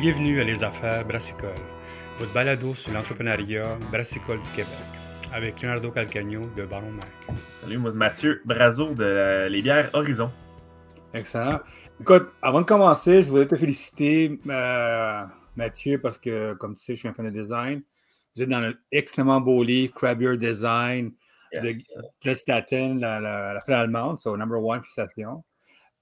Bienvenue à Les Affaires Brassicole, votre balado sur l'entrepreneuriat brassicole du Québec, avec Leonardo Calcagno de Baron Mac. Salut, moi, Mathieu Brazo de euh, Les Bières Horizon. Excellent. Écoute, avant de commencer, je voudrais te féliciter, euh, Mathieu, parce que, comme tu sais, je suis un fan de design. Vous êtes dans un extrêmement beau livre, Crab Your Design, de Klestaten, la, la, la fin allemande, so number one, félicitations.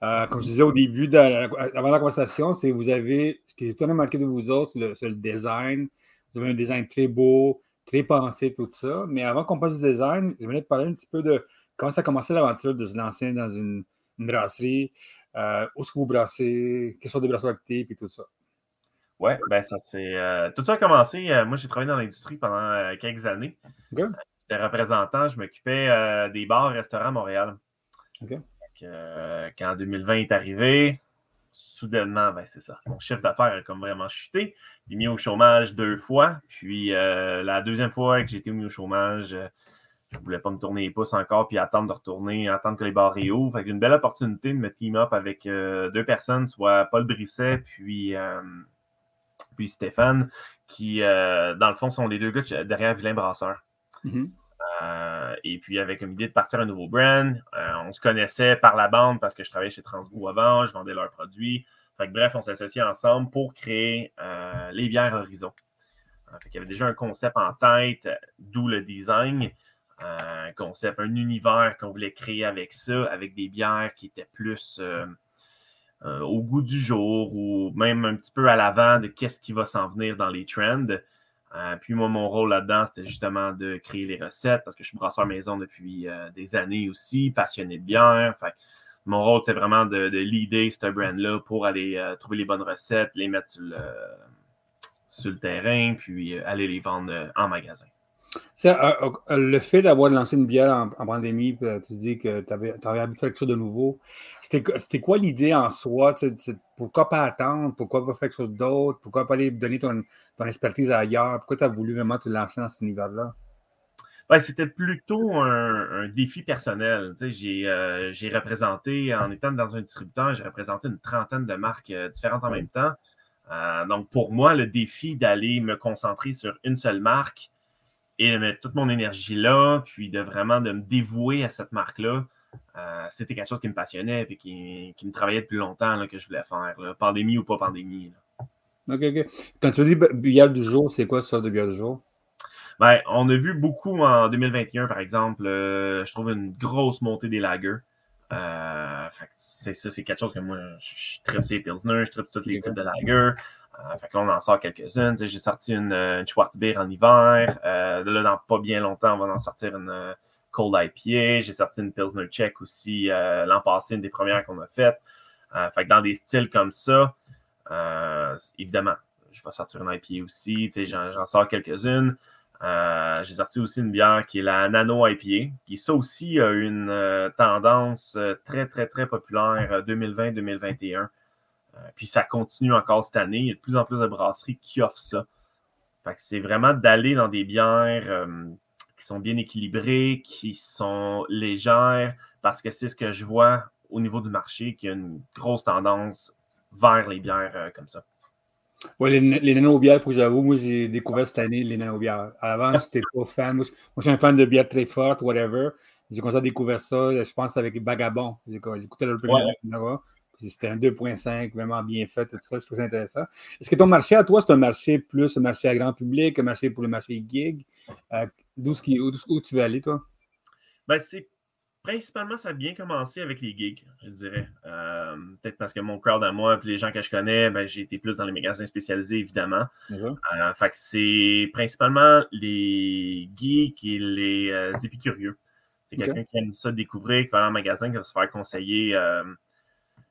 Euh, comme je disais au début, de avant la conversation, c'est vous avez, ce qui est étonnant marqué de vous autres, c'est le, design. Vous avez un design très beau, très pensé, tout ça. Mais avant qu'on passe du design, j'aimerais te parler un petit peu de comment ça a commencé l'aventure de se lancer dans une, brasserie. Euh, où est-ce que vous brassez? Quelles sortes de brasseries actives et tout ça? Oui, ben ça c'est. Euh, tout ça a commencé. moi, j'ai travaillé dans l'industrie pendant quelques années. J'étais représentant, je m'occupais des bars, restaurants à Montréal. OK. Euh, quand 2020 est arrivé, soudainement, ben, c'est ça. Mon chiffre d'affaires a comme vraiment chuté. J'ai mis au chômage deux fois. Puis euh, la deuxième fois que j'ai été mis au chômage, euh, je ne voulais pas me tourner les pouces encore puis attendre de retourner, attendre que les bars réouvrent. Fait une belle opportunité de me team up avec deux personnes, soit Paul Brisset puis, puis Stéphane, qui, dans le fond, sont les deux gars derrière Vilain Brasseur. Mm-hmm. Euh, et puis, avec une idée de partir un nouveau brand, euh, on se connaissait par la bande parce que je travaillais chez Transgo avant, je vendais leurs produits. bref, on s'est associés ensemble pour créer euh, les bières Horizon. il y avait déjà un concept en tête, d'où le design. un concept, un univers qu'on voulait créer avec ça, avec des bières qui étaient plus au goût du jour ou même un petit peu à l'avant de qu'est-ce qui va s'en venir dans les trends. Euh, puis moi, mon rôle là-dedans, c'était justement de créer les recettes parce que je suis brasseur maison depuis euh, des années aussi, passionné de bière. mon rôle, c'est vraiment de, de, leader ce brand-là pour aller euh, trouver les bonnes recettes, les mettre sur le, sur le terrain, puis aller les vendre en magasin. Euh, euh, le fait d'avoir lancé une bière en, pandémie, tu dis que tu avais, avais habitué à quelque chose de nouveau. C'était quoi l'idée en soi? pourquoi pas attendre? Pourquoi pas faire quelque chose d'autre? Pourquoi pas aller donner ton, ton expertise ailleurs? Pourquoi tu as voulu vraiment te lancer dans cet univers-là? C'était plutôt un, défi personnel. Euh, j'ai représenté, en étant dans un distributeur, j'ai représenté une trentaine de marques différentes en même temps. donc, pour moi, le défi d'aller me concentrer sur une seule marque, et de mettre toute mon énergie là, puis de vraiment de me dévouer à cette marque-là, euh, c'était quelque chose qui me passionnait et qui, me travaillait depuis longtemps que je voulais faire, pandémie ou pas pandémie. OK, OK. Quand tu dis bière du jour, c'est quoi ça de bière du jour? Ben, on a vu beaucoup en 2021, par exemple. Euh, je trouve une grosse montée des lagers. Euh, c'est ça, c'est quelque chose que moi, je, tripe ces Pilsner, je tripe tous les types de lagers. Euh, fait que là, on en sort quelques-unes. J'ai sorti une, une Schwarzbier en hiver. Euh, là, dans pas bien longtemps, on va en sortir une euh, Cold IPA. J'ai sorti une Pilsner Czech aussi l'an passé, une des premières qu'on a faites. fait que dans des styles comme ça, évidemment, je vais sortir une IPA aussi. J'en sors quelques-unes. j'ai sorti aussi une bière qui est la Nano IPA, qui ça aussi a une tendance très, très, très populaire 2020-2021. Euh, puis ça continue encore cette année. Il y a de plus en plus de brasseries qui offrent ça. c'est vraiment d'aller dans des bières euh, qui sont bien équilibrées, qui sont légères, parce que c'est ce que je vois au niveau du marché, qu'il y a une grosse tendance vers les bières euh, comme ça. Oui, les, les nano-bières, il faut que j'avoue, moi j'ai découvert cette année les nano-bières. Avant, je n'étais pas fan. Moi, je suis un fan de bières très fortes, whatever. J'ai commencé à découvrir ça, je pense, avec Vagabond. J'ai écouté le premier c'était un 2.5 vraiment bien fait, tout ça. Je trouve ça intéressant. Est-ce que ton marché à toi, c'est un marché plus un marché à grand public, un marché pour le marché gig? Euh, d'où, où, tu veux aller, toi? Ben, c'est principalement, ça a bien commencé avec les gigs, je dirais. Euh, peut-être parce que mon crowd à moi, puis les gens que je connais, ben, j'ai été plus dans les magasins spécialisés, évidemment. Euh, fait que c'est principalement les geeks et les épicurieux. C'est quelqu'un qui aime ça découvrir, qui va dans un magasin, qui va se faire conseiller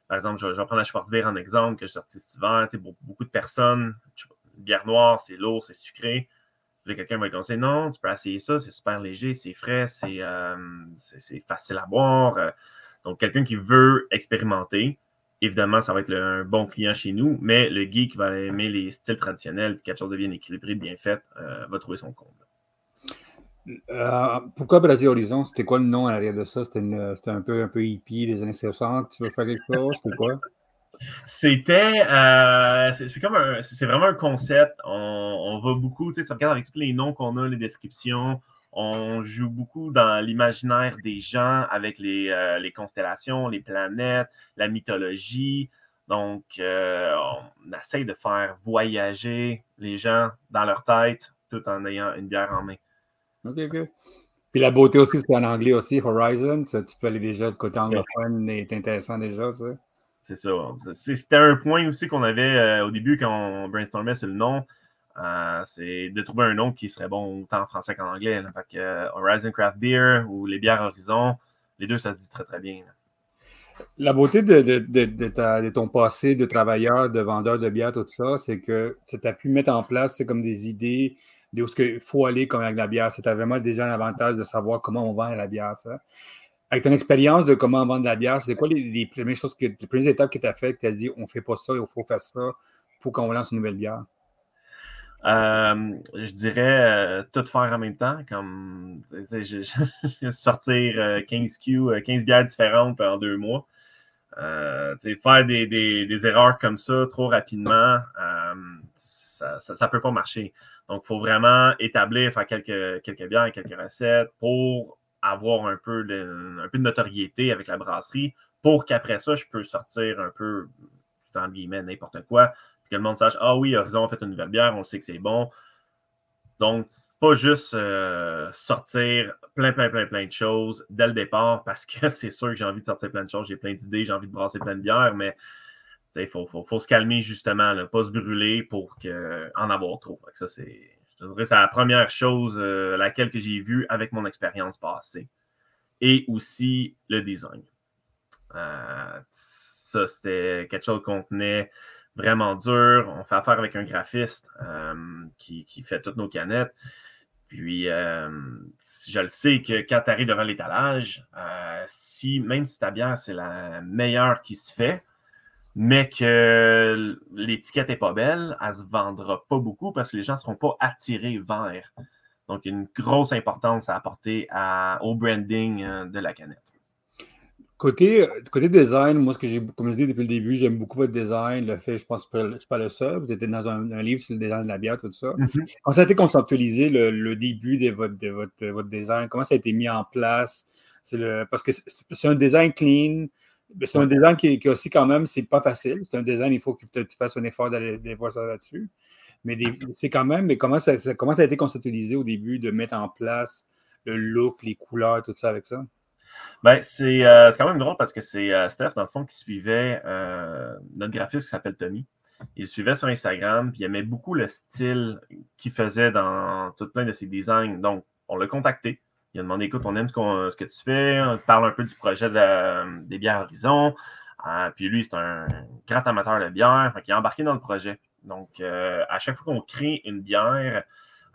par exemple, je, vais prendre la Schwarzbier en exemple que j'ai sorti cet hiver. Beaucoup de personnes, bière noire, c'est lourd, c'est sucré. Quelqu'un va conseiller non, tu peux essayer ça, c'est super léger, c'est frais, c'est euh, facile à boire. Euh. Donc, quelqu'un qui veut expérimenter, évidemment, ça va être un bon client chez nous, mais le geek qui va aimer les styles traditionnels, quelque chose de bien équilibré, bien fait, euh, va trouver son compte. Euh, pourquoi Brasil Horizon? C'était quoi le nom à l'arrière de ça? C'était un peu, un peu hippie des années 60. Tu veux faire quelque chose? C'était quoi? C'était. Euh, c'est vraiment un concept. On, va beaucoup, tu sais, ça regarde avec tous les noms qu'on a, les descriptions. On joue beaucoup dans l'imaginaire des gens avec les, euh, les, constellations, les planètes, la mythologie. Donc, on essaye de faire voyager les gens dans leur tête tout en ayant une bière en main. OK, OK. Puis la beauté aussi, c'est en anglais aussi, Horizon. Ça, tu peux aller déjà, de côté anglophone est intéressant déjà, ça. C'est ça. C'était un point aussi qu'on avait euh, au début quand on brainstormait sur le nom. Euh, c'est de trouver un nom qui serait bon autant en français qu'en anglais. Fait que, Horizon Craft Beer ou les bières Horizon, les deux, ça se dit très, très bien. La beauté de, de, ton passé de travailleur, de vendeur de bière, tout ça, c'est que tu as pu mettre en place, comme des idées de où il faut aller comme avec la bière. C'était vraiment déjà un avantage de savoir comment on vend la bière. Avec ton expérience de comment vendre la bière, c'est quoi les, premières choses, que, les premières étapes que tu as fait, que tu as dit on fait pas ça, il faut faire ça pour qu'on lance une nouvelle bière? Euh, je dirais euh, tout faire en même temps, comme sortir 15 euh, Q, 15 bières différentes en deux mois. faire des, erreurs comme ça trop rapidement, ça ne peut pas marcher. Donc, il faut vraiment établir, faire quelques, quelques bières, quelques recettes pour avoir un peu, de, un peu de notoriété avec la brasserie pour qu'après ça, je peux sortir un peu, sans guillemets, n'importe quoi, que le monde sache Ah oui, Horizon a fait une nouvelle bière, on sait que c'est bon. Donc, c'est pas juste euh, sortir plein, plein, plein, plein de choses dès le départ, parce que c'est sûr que j'ai envie de sortir plein de choses, j'ai plein d'idées, j'ai envie de brasser plein de bières, mais il faut, faut, se calmer justement, ne pas se brûler pour que, en avoir trop. Ça, c'est, c'est la première chose euh, laquelle que j'ai vue avec mon expérience passée. Et aussi le design. Euh, ça, c'était quelque chose qu'on tenait vraiment dur. On fait affaire avec un graphiste euh, qui, fait toutes nos canettes. Puis, je le sais que quand tu arrives devant l'étalage, si, même si ta bière, c'est la meilleure qui se fait, mais que l'étiquette n'est pas belle, elle ne se vendra pas beaucoup parce que les gens ne seront pas attirés vers. Donc, il y a une grosse importance à apporter au branding de la canette. Côté, côté design, moi, ce que j'ai, comme je dis depuis le début, j'aime beaucoup votre design. Le fait, je pense que je ne suis pas le seul. Vous étiez dans un, livre sur le design de la bière, tout ça. Mm-hmm. Comment ça a été conceptualisé, le, début de votre, de votre, votre, design? Comment ça a été mis en place? C'est le, parce que c'est un design clean. C'est un design qui, aussi, quand même, c'est pas facile. C'est un design, il faut que tu fasses un effort d'aller voir ça là-dessus. Mais c'est quand même, mais comment ça, a été conceptualisé au début de mettre en place le look, les couleurs, tout ça avec ça? Ben, euh, c'est quand même drôle parce que c'est euh, Steph, dans le fond, qui suivait euh, notre graphiste qui s'appelle Tommy. Il suivait sur Instagram, puis il aimait beaucoup le style qu'il faisait dans tout plein de ses designs. Donc, on l'a contacté. Il a demandé écoute, on aime ce, que tu fais, on parle un peu du projet des bières Horizon. puis lui, c'est un grand amateur de bière. il est embarqué dans le projet. Donc, à chaque fois qu'on crée une bière,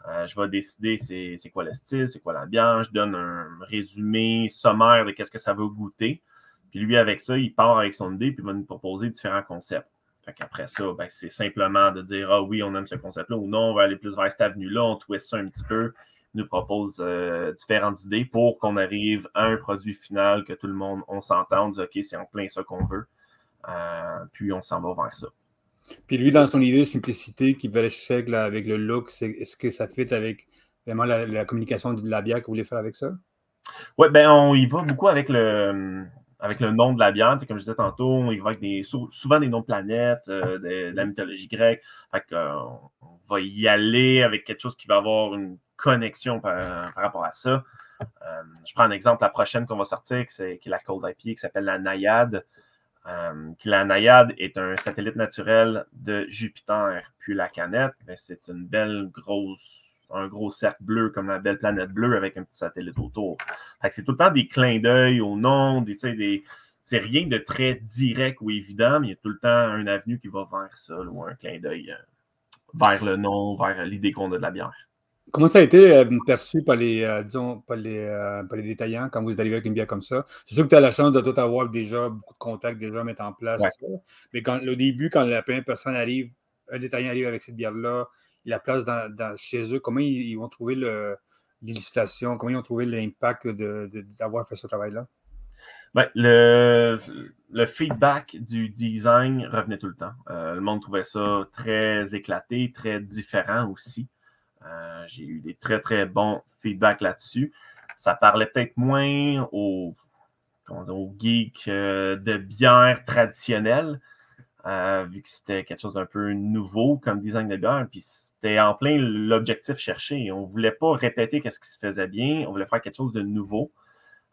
euh, je vais décider c'est quoi le style, c'est quoi l'ambiance. Je donne un résumé sommaire de qu'est-ce que ça va goûter. Puis lui, avec ça, il part avec son idée puis il va nous proposer différents concepts. Fait qu'après ça, ben, c'est simplement de dire Ah oui, on aime ce concept-là ou non, on va aller plus vers cette avenue-là, on twist ça un petit peu, nous propose euh, différentes idées pour qu'on arrive à un produit final que tout le monde, on s'entend, on dit OK, c'est en plein ça qu'on veut. Euh, puis on s'en va vers ça. Puis lui, dans son idée de simplicité qu'il veut chercher avec le look, est-ce que ça fit avec vraiment la, communication de la bière que vous voulez faire avec ça? Oui, ben on y va beaucoup avec le, avec le nom de la bière. Comme je disais tantôt, on y va avec des, souvent des noms de planètes, euh, de, la mythologie grecque. Fait on va y aller avec quelque chose qui va avoir une connexion par, rapport à ça. Euh, je prends un exemple, la prochaine qu'on va sortir, qui est, la Cold IPA, qui s'appelle la Naïade. Euh, la naïade est un satellite naturel de Jupiter. Puis la canette, ben, c'est une belle grosse, un gros cercle bleu comme la belle planète bleue avec un petit satellite autour. c'est tout le temps des clins d'œil au nom, des, c'est rien de très direct ou évident, mais il y a tout le temps un avenue qui va vers ça, ou un clin d'œil euh, vers le nom, vers l'idée qu'on a de la bière. Comment ça a été euh, perçu par les, euh, disons, par les, euh, par les, détaillants quand vous êtes arrivé avec une bière comme ça? C'est sûr que tu as la chance de tout avoir déjà, beaucoup de contacts déjà mettre en place. Mais quand, au début, quand la première personne arrive, un détaillant arrive avec cette bière-là, il la place dans, chez eux, comment ils, vont trouver l'illustration, comment ils ont trouvé l'impact d'avoir fait ce travail-là? Ben, le, le, feedback du design revenait tout le temps. le monde trouvait ça très éclaté, très différent aussi. J'ai eu des très, très bons feedbacks là-dessus. Ça parlait peut-être moins aux, aux geeks de bière traditionnelle, euh, vu que c'était quelque chose d'un peu nouveau comme design de bière. Puis c'était en plein l'objectif cherché. On ne voulait pas répéter ce qui se faisait bien, on voulait faire quelque chose de nouveau.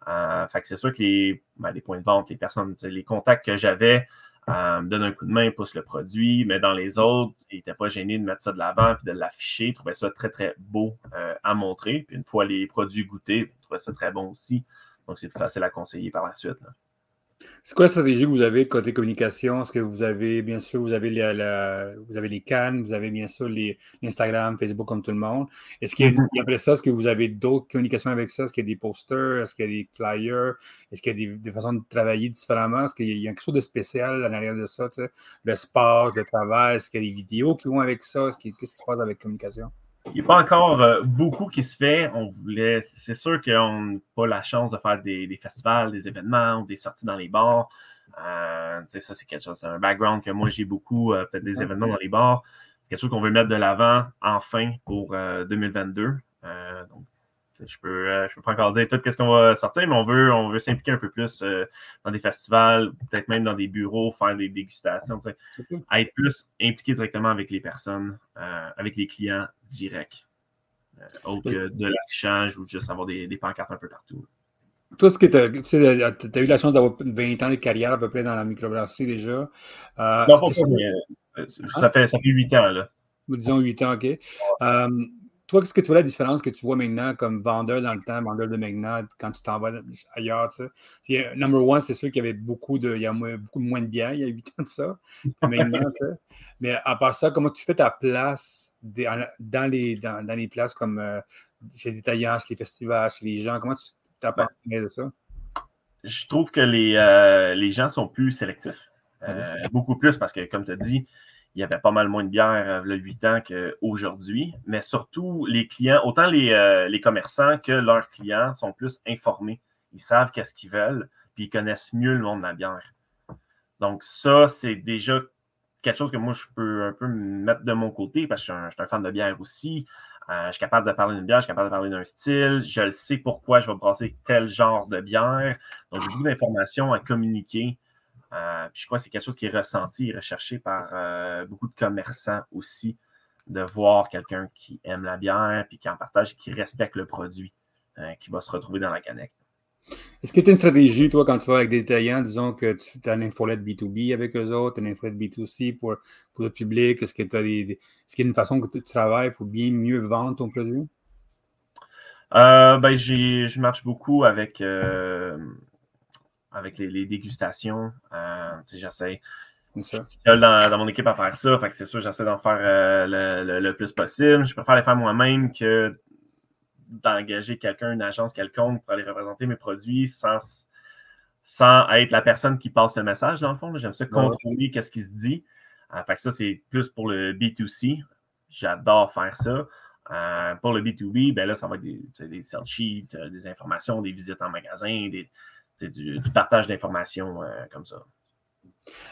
Euh, c'est sûr que les, ben, les, points de vente, les personnes, les contacts que j'avais euh, me donnent un coup de main, poussent le produit, mais dans les autres, ils n'étaient pas gênés de mettre ça de l'avant et de l'afficher. Ils trouvaient ça très, très beau à montrer. Puis une fois les produits goûtés, ils trouvaient ça très bon aussi. Donc, c'est plus facile à conseiller par la suite. C'est quoi la stratégie que vous avez côté communication? Est-ce que vous avez, bien sûr, vous avez, les, vous avez les cannes, vous avez bien sûr l'Instagram, Facebook comme tout le monde. Est-ce qu'il y a, après ça, est-ce que vous avez d'autres communications avec ça? Est-ce qu'il y a des posters? Est-ce qu'il y a des flyers? Est-ce qu'il y a des, façons de travailler différemment? Est-ce qu'il y a quelque chose de spécial en arrière de ça? Le sport, le travail, est-ce qu'il y a des vidéos qui vont avec ça? Qu'est-ce qui se passe avec la communication? Il n'y a pas encore euh, beaucoup qui se fait. On voulait, c'est sûr qu'on n'a pas la chance de faire des, festivals, des événements, des sorties dans les bars. Euh, ça, c'est quelque chose, c'est un background que moi j'ai beaucoup, euh, peut-être des événements dans les bars. C'est quelque chose qu'on veut mettre de l'avant enfin pour 2022. donc, je peux, euh, je peux pas encore dire tout ce qu'on va sortir, mais on veut, on veut s'impliquer un peu plus euh, dans des festivals, peut-être même dans des bureaux, faire des dégustations, être plus impliqué directement avec les personnes, euh, avec les clients directs, autre que de l'affichage ou juste avoir des, des, pancartes un peu partout. Toi, ce que tu as, eu la chance d'avoir 20 ans de carrière à peu près dans la microbrasserie déjà. non, pas, ça, ça, fait, ça fait 8 ans. Là. Disons 8 ans, OK. Toi, qu'est-ce que tu vois la différence que tu vois maintenant comme vendeur dans le temps, vendeur de maintenant, quand tu t'en vas ailleurs? Tu sais? Number one, c'est sûr qu'il y avait beaucoup de, il y a beaucoup moins de biens il y a huit ans de ça. Maintenant, ça. Mais à part ça, comment tu fais ta place dans les, dans, les places comme euh, chez les taillants, chez les festivals, chez les gens? Comment tu t'appartiens de ça? Je trouve que les, euh, les gens sont plus sélectifs. Ah euh, beaucoup plus parce que, comme tu as dit, il y avait pas mal moins de bière le 8 ans qu'aujourd'hui, mais surtout les clients, autant euh, les, commerçants que leurs clients sont plus informés. Ils savent qu'est-ce qu'ils veulent, puis ils connaissent mieux le monde de la bière. Donc, ça, c'est déjà quelque chose que moi, je peux un peu mettre de mon côté parce que je suis un, fan de bière aussi. Euh, je suis capable de parler d'une bière, je suis capable de parler d'un style. Je le sais pourquoi je vais brasser tel genre de bière. Donc, j'ai beaucoup d'informations à communiquer euh, je crois que c'est quelque chose qui est ressenti et recherché par euh, beaucoup de commerçants aussi, de voir quelqu'un qui aime la bière, puis qui en partage et qui respecte le produit, euh, qui va se retrouver dans la canette. Est-ce que tu as une stratégie, toi, quand tu vas avec des détaillants, disons que tu as une infolette B2B avec eux autres, une infolette B2C pour, pour le public? Est-ce que tu as des, est-ce qu'il y a une façon que tu travailles pour bien mieux vendre ton produit? ben, je marche beaucoup avec avec les, dégustations. Euh, j'essaie. Je suis seul dans, mon équipe à faire ça. Fait que c'est sûr, j'essaie d'en faire euh, le, plus possible. Je préfère les faire moi-même que d'engager quelqu'un, une agence quelconque pour aller représenter mes produits sans, sans être la personne qui passe le message, dans le fond. J'aime ça contrôler qu'est-ce qui se dit. Euh, fait que ça, c'est plus pour le B2C. J'adore faire ça. pour le B2B, ben là, ça va être des, des sell sheets, des informations, des visites en magasin, des, du, partage d'informations euh, comme ça.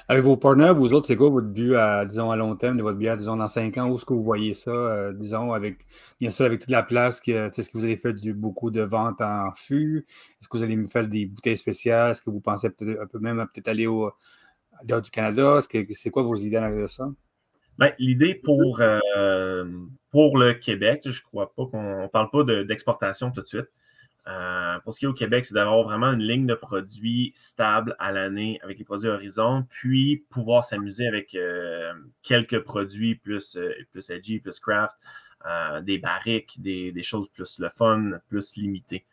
Avec vos partenaires, vous autres, c'est quoi votre but à, disons, à long terme de votre bière, disons, dans cinq ans? Où est-ce que vous voyez ça, euh, disons, avec, bien sûr, avec toute la place, est-ce que vous allez faire du, beaucoup de ventes en fût? Est-ce que vous allez me faire des bouteilles spéciales? Est-ce que vous pensez peut-être un peu même peut-être aller au, dehors du Canada? c'est quoi vos idées avec ça? Ben, l'idée pour, euh, pour le Québec, je ne crois pas qu'on ne parle pas d'exportation tout de suite. Euh, pour ce qui est au Québec, c'est d'avoir vraiment une ligne de produits stable à l'année avec les produits Horizon, puis pouvoir s'amuser avec euh, quelques produits plus, euh, plus edgy, plus craft, des barriques, des, choses plus le fun, plus limitées.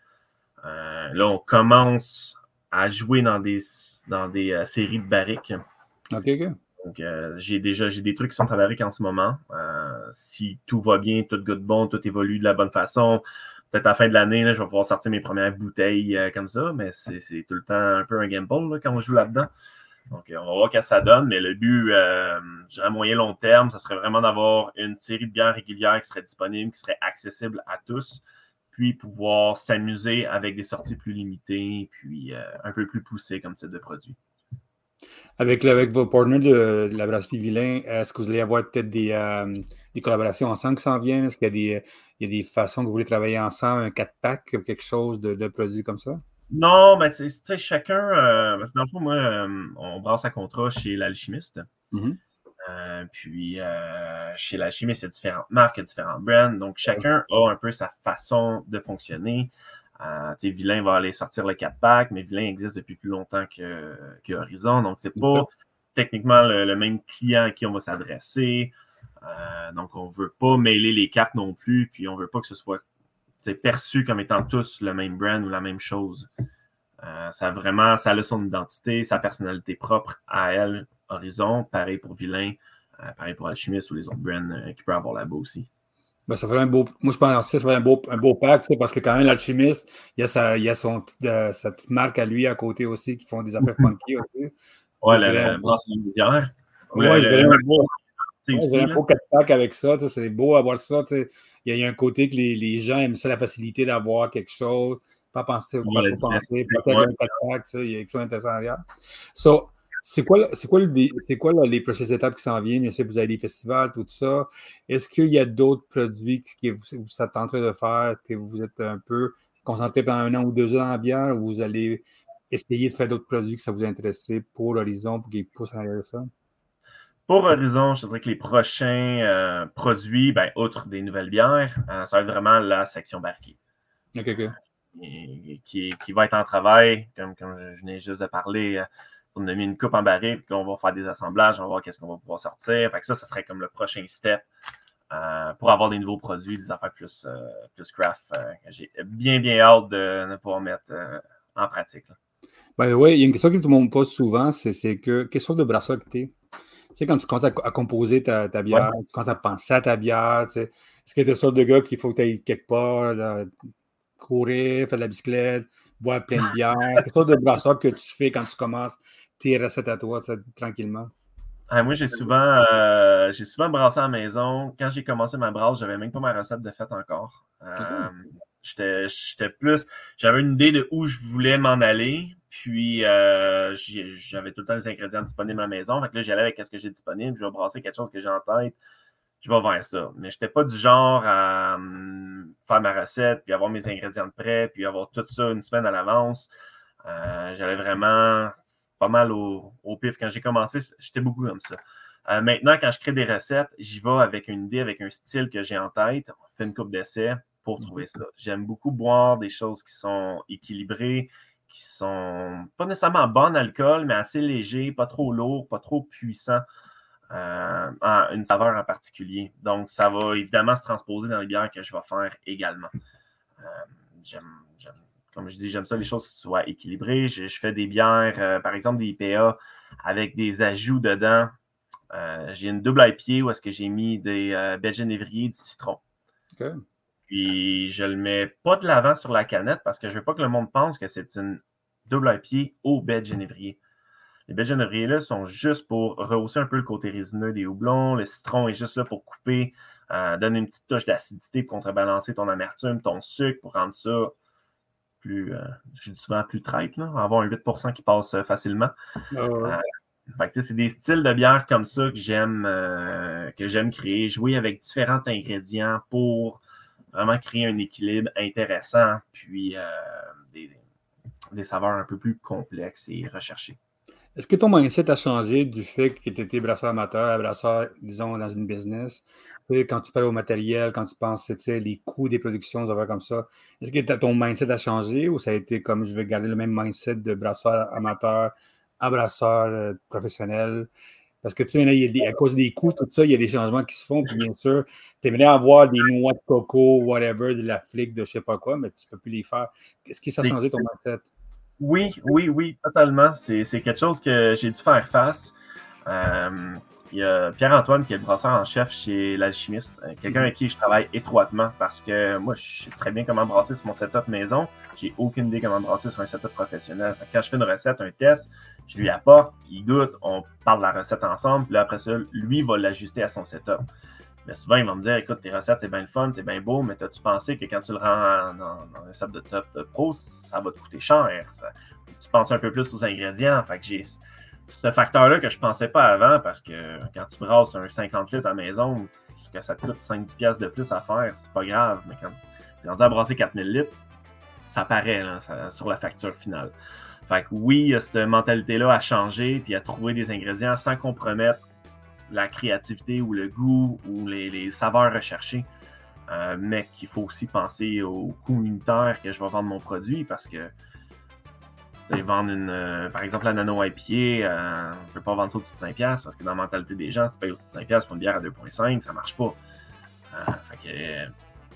là, on commence à jouer dans des, dans des séries de barriques. OK, OK. Donc, j'ai déjà j'ai des trucs qui sont à barrique en ce moment. si tout va bien, tout goûte bon, tout évolue de la bonne façon, peut-être à la fin de l'année, je vais pouvoir sortir mes premières bouteilles euh, comme ça, mais c'est tout le temps un peu un gamble quand on joue là-dedans. Donc, on va voir ce que ça donne, mais le but, euh, je moyen long terme, ce serait vraiment d'avoir une série de bières régulières qui serait disponible, qui serait accessible à tous, puis pouvoir s'amuser avec des sorties plus limitées, puis un peu plus poussées comme type de produit. Avec, avec vos partenaires de, la brasserie Vilain, est-ce que vous allez avoir peut-être des, des, collaborations ensemble qui s'en viennent? Est-ce qu'il y a, des, il y a des façons que vous voulez travailler ensemble, un 4-pack, quelque chose de, de produit comme ça? Non, mais c'est chacun. Euh, parce que dans le fond, moi, euh, on brasse à contrat chez l'alchimiste. Mm-hmm. Euh, puis chez l'alchimiste, il y a différentes marques, il y a différents brands. Donc, chacun a un peu sa façon de fonctionner. Sais, Vilain va aller sortir le 4-pack, mais Vilain existe depuis plus longtemps que, que Horizon. Donc, c'est pas techniquement le, même client à qui on va s'adresser. donc, on ne veut pas mêler les cartes non plus, puis on ne veut pas que ce soit perçu comme étant tous le même brand ou la même chose. Euh, ça a vraiment, ça a son identité, sa personnalité propre à elle, Horizon, pareil pour Vilain, euh, pareil pour Alchimiste ou les autres brands euh, qui peuvent avoir là-bas aussi. Ben, ça fait un beau, moi je pense que ça fait un beau, un beau pack, parce que quand même l'alchimiste, il y a, sa, il y a son, sa petite marque à lui à côté aussi qui font des affaires funky aussi. Ouais, la. Ouais, je un beau. C'est un beau 4 pack avec ça, c'est beau avoir ça il y, a un côté que les, les, gens aiment ça, la facilité d'avoir quelque chose, pas penser, pas trop penser, peut-être un pack, il y a quelque chose d'intéressant derrière. So, c'est quoi, c'est quoi, le, quoi les prochaines étapes qui s'en viennent? Bien sûr, vous avez des festivals, tout ça. Est-ce qu'il y a d'autres produits que vous, vous êtes en train de faire, que vous êtes un peu concentré pendant un an ou deux ans en bière, ou vous allez essayer de faire d'autres produits que ça vous intéresserait pour l'horizon, pour qu'ils poussent en arrière ça? Pour Horizon, je dirais que les prochains euh, produits, ben, outre des nouvelles bières, euh, ça va être vraiment la section barquée. OK, OK. qui, qui, va être en travail, comme, comme je venais juste de parler. Euh, on a mis une coupe en baril, puis on va faire des assemblages, on va voir qu'est-ce qu'on va pouvoir sortir. Fait que ça, ce serait comme le prochain step pour avoir des nouveaux produits, des affaires plus, plus craft. J'ai bien, bien hâte de, pouvoir mettre en pratique. Ben oui, il y a une question que tout le monde pose souvent, c'est que quelle sorte de brasseur que tu es? Tu sais, quand tu commences à, composer ta, bière, tu commences à penser à ta bière, tu sais, est-ce que tu es le sorte de gars qu'il faut que tu ailles quelque part, courir, faire de la bicyclette, boire plein de bière? Quelle sorte de brasseur que tu fais quand tu commences tes recettes à toi, tranquillement? Ah, moi, j'ai souvent, euh, j'ai souvent brassé à la maison. Quand j'ai commencé ma brasse, j'avais même pas ma recette de fête encore. Euh, j'étais plus. J'avais une idée de où je voulais m'en aller. Puis, euh, j'avais tout le temps les ingrédients disponibles à la maison. Fait que là, j'allais avec ce que j'ai disponible. Je vais brasser quelque chose que j'ai en tête. Je vais vers ça. Mais je n'étais pas du genre à hum, faire ma recette, puis avoir mes ingrédients de prêt, puis avoir tout ça une semaine à l'avance. J'allais vraiment pas mal au, pif. Quand j'ai commencé, j'étais beaucoup comme ça. Euh, maintenant, quand je crée des recettes, j'y vais avec une idée, avec un style que j'ai en tête. On fait une coupe d'essai pour mhm. trouver ça. J'aime beaucoup boire des choses qui sont équilibrées, qui sont pas nécessairement bon alcool, mais assez léger, pas trop lourd, pas trop puissant. Euh, une saveur en particulier. Donc, ça va évidemment se transposer dans les bières que je vais faire également. Euh, comme je dis, j'aime ça, les choses soient équilibrées. Je, fais des bières, euh, par exemple des IPA, avec des ajouts dedans. j'ai une double IPA où est-ce que j'ai mis des baies genévriers du citron. Puis je le mets pas de l'avant sur la canette parce que je veux pas que le monde pense que c'est une double à pied au baie de genévrier. Les baies de genévrier-là sont juste pour rehausser un peu le côté résineux des houblons. Le citron est juste là pour couper, euh, donner une petite touche d'acidité pour contrebalancer ton amertume, ton sucre, pour rendre ça plus, euh, je dis souvent plus traite, avoir un 8% qui passe euh, facilement. c'est des styles de bière comme ça que j'aime que j'aime créer, jouer avec différents ingrédients pour vraiment créer un équilibre intéressant, puis euh, des, saveurs un peu plus complexes et recherchées. Est-ce que ton mindset a changé du fait que tu étais brasseur amateur brasseur, disons, dans une business? Quand tu parles au matériel, quand tu penses les coûts des productions, des comme ça, est-ce que ton mindset a changé ou ça a été comme je vais garder le même mindset de brasseur amateur à brasseur euh, professionnel? Parce que, tu sais, à cause des coûts, tout ça, il y a des changements qui se font. Puis, bien sûr, tu aimerais avoir des noix de coco, whatever, de la flic, de je sais pas quoi, mais tu ne peux plus les faire. Qu'est-ce qui s'est changé ton mindset? Oui, oui, oui, totalement. C'est quelque chose que j'ai dû faire face. Euh, il y a Pierre-Antoine qui est le brasseur en chef chez l'alchimiste, euh, quelqu'un avec qui je travaille étroitement parce que moi, je sais très bien comment brasser sur mon setup maison. J'ai aucune idée comment brasser sur un setup professionnel. Quand je fais une recette, un test, je lui apporte, il goûte, on parle de la recette ensemble, puis après ça, lui va l'ajuster à son setup. Mais souvent, ils vont me dire écoute, tes recettes, c'est bien le fun, c'est bien beau, mais as-tu pensé que quand tu le rends dans, un sub de top de pro, ça va te coûter cher Tu penses un peu plus aux ingrédients. Fait que j'ai ce facteur-là que je pensais pas avant parce que quand tu brasses un 50 litres à maison, que ça te coûte 5-10$ de plus à faire, c'est pas grave. Mais quand tu rendu à brasser 4000 litres, ça paraît sur la facture finale. Fait que oui, cette mentalité-là à changer puis à trouver des ingrédients sans compromettre la créativité ou le goût ou les, saveurs recherchées. Euh, mais qu'il faut aussi penser au coût unitaire que je vais vendre mon produit parce que vendre une, euh, par exemple la nano IPA, euh, on ne peut pas vendre ça au-dessus de 5$ parce que dans la mentalité des gens, si tu payes au-dessus de 5$ pour une bière à 2,5$, ça ne marche pas.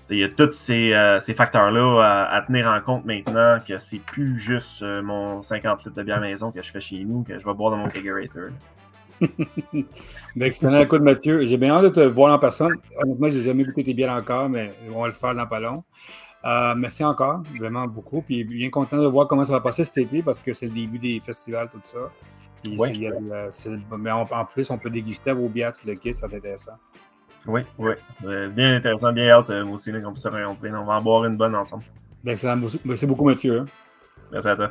il y a tous ces, facteurs-là à, tenir en compte maintenant que c'est plus juste mon 50 litres de bière maison que je fais chez nous que je vais boire dans mon kegerator. Ben, excellent. Écoute, Mathieu, j'ai bien hâte de te voir en personne. Honnêtement, je n'ai jamais goûté tes bières encore, mais on va le faire dans pas long. Euh, merci encore, vraiment beaucoup. Puis bien content de voir comment ça va passer cet été parce que c'est le début des festivals, tout ça. mais en plus, on peut déguster vos bières, tout le kit, ça va être intéressant. Oui, oui. Euh, bien intéressant, bien hâte, euh, moi aussi, qu'on puisse se rencontrer. On va en boire une bonne ensemble. Excellent. Merci beaucoup, Mathieu. Hein. Merci à toi.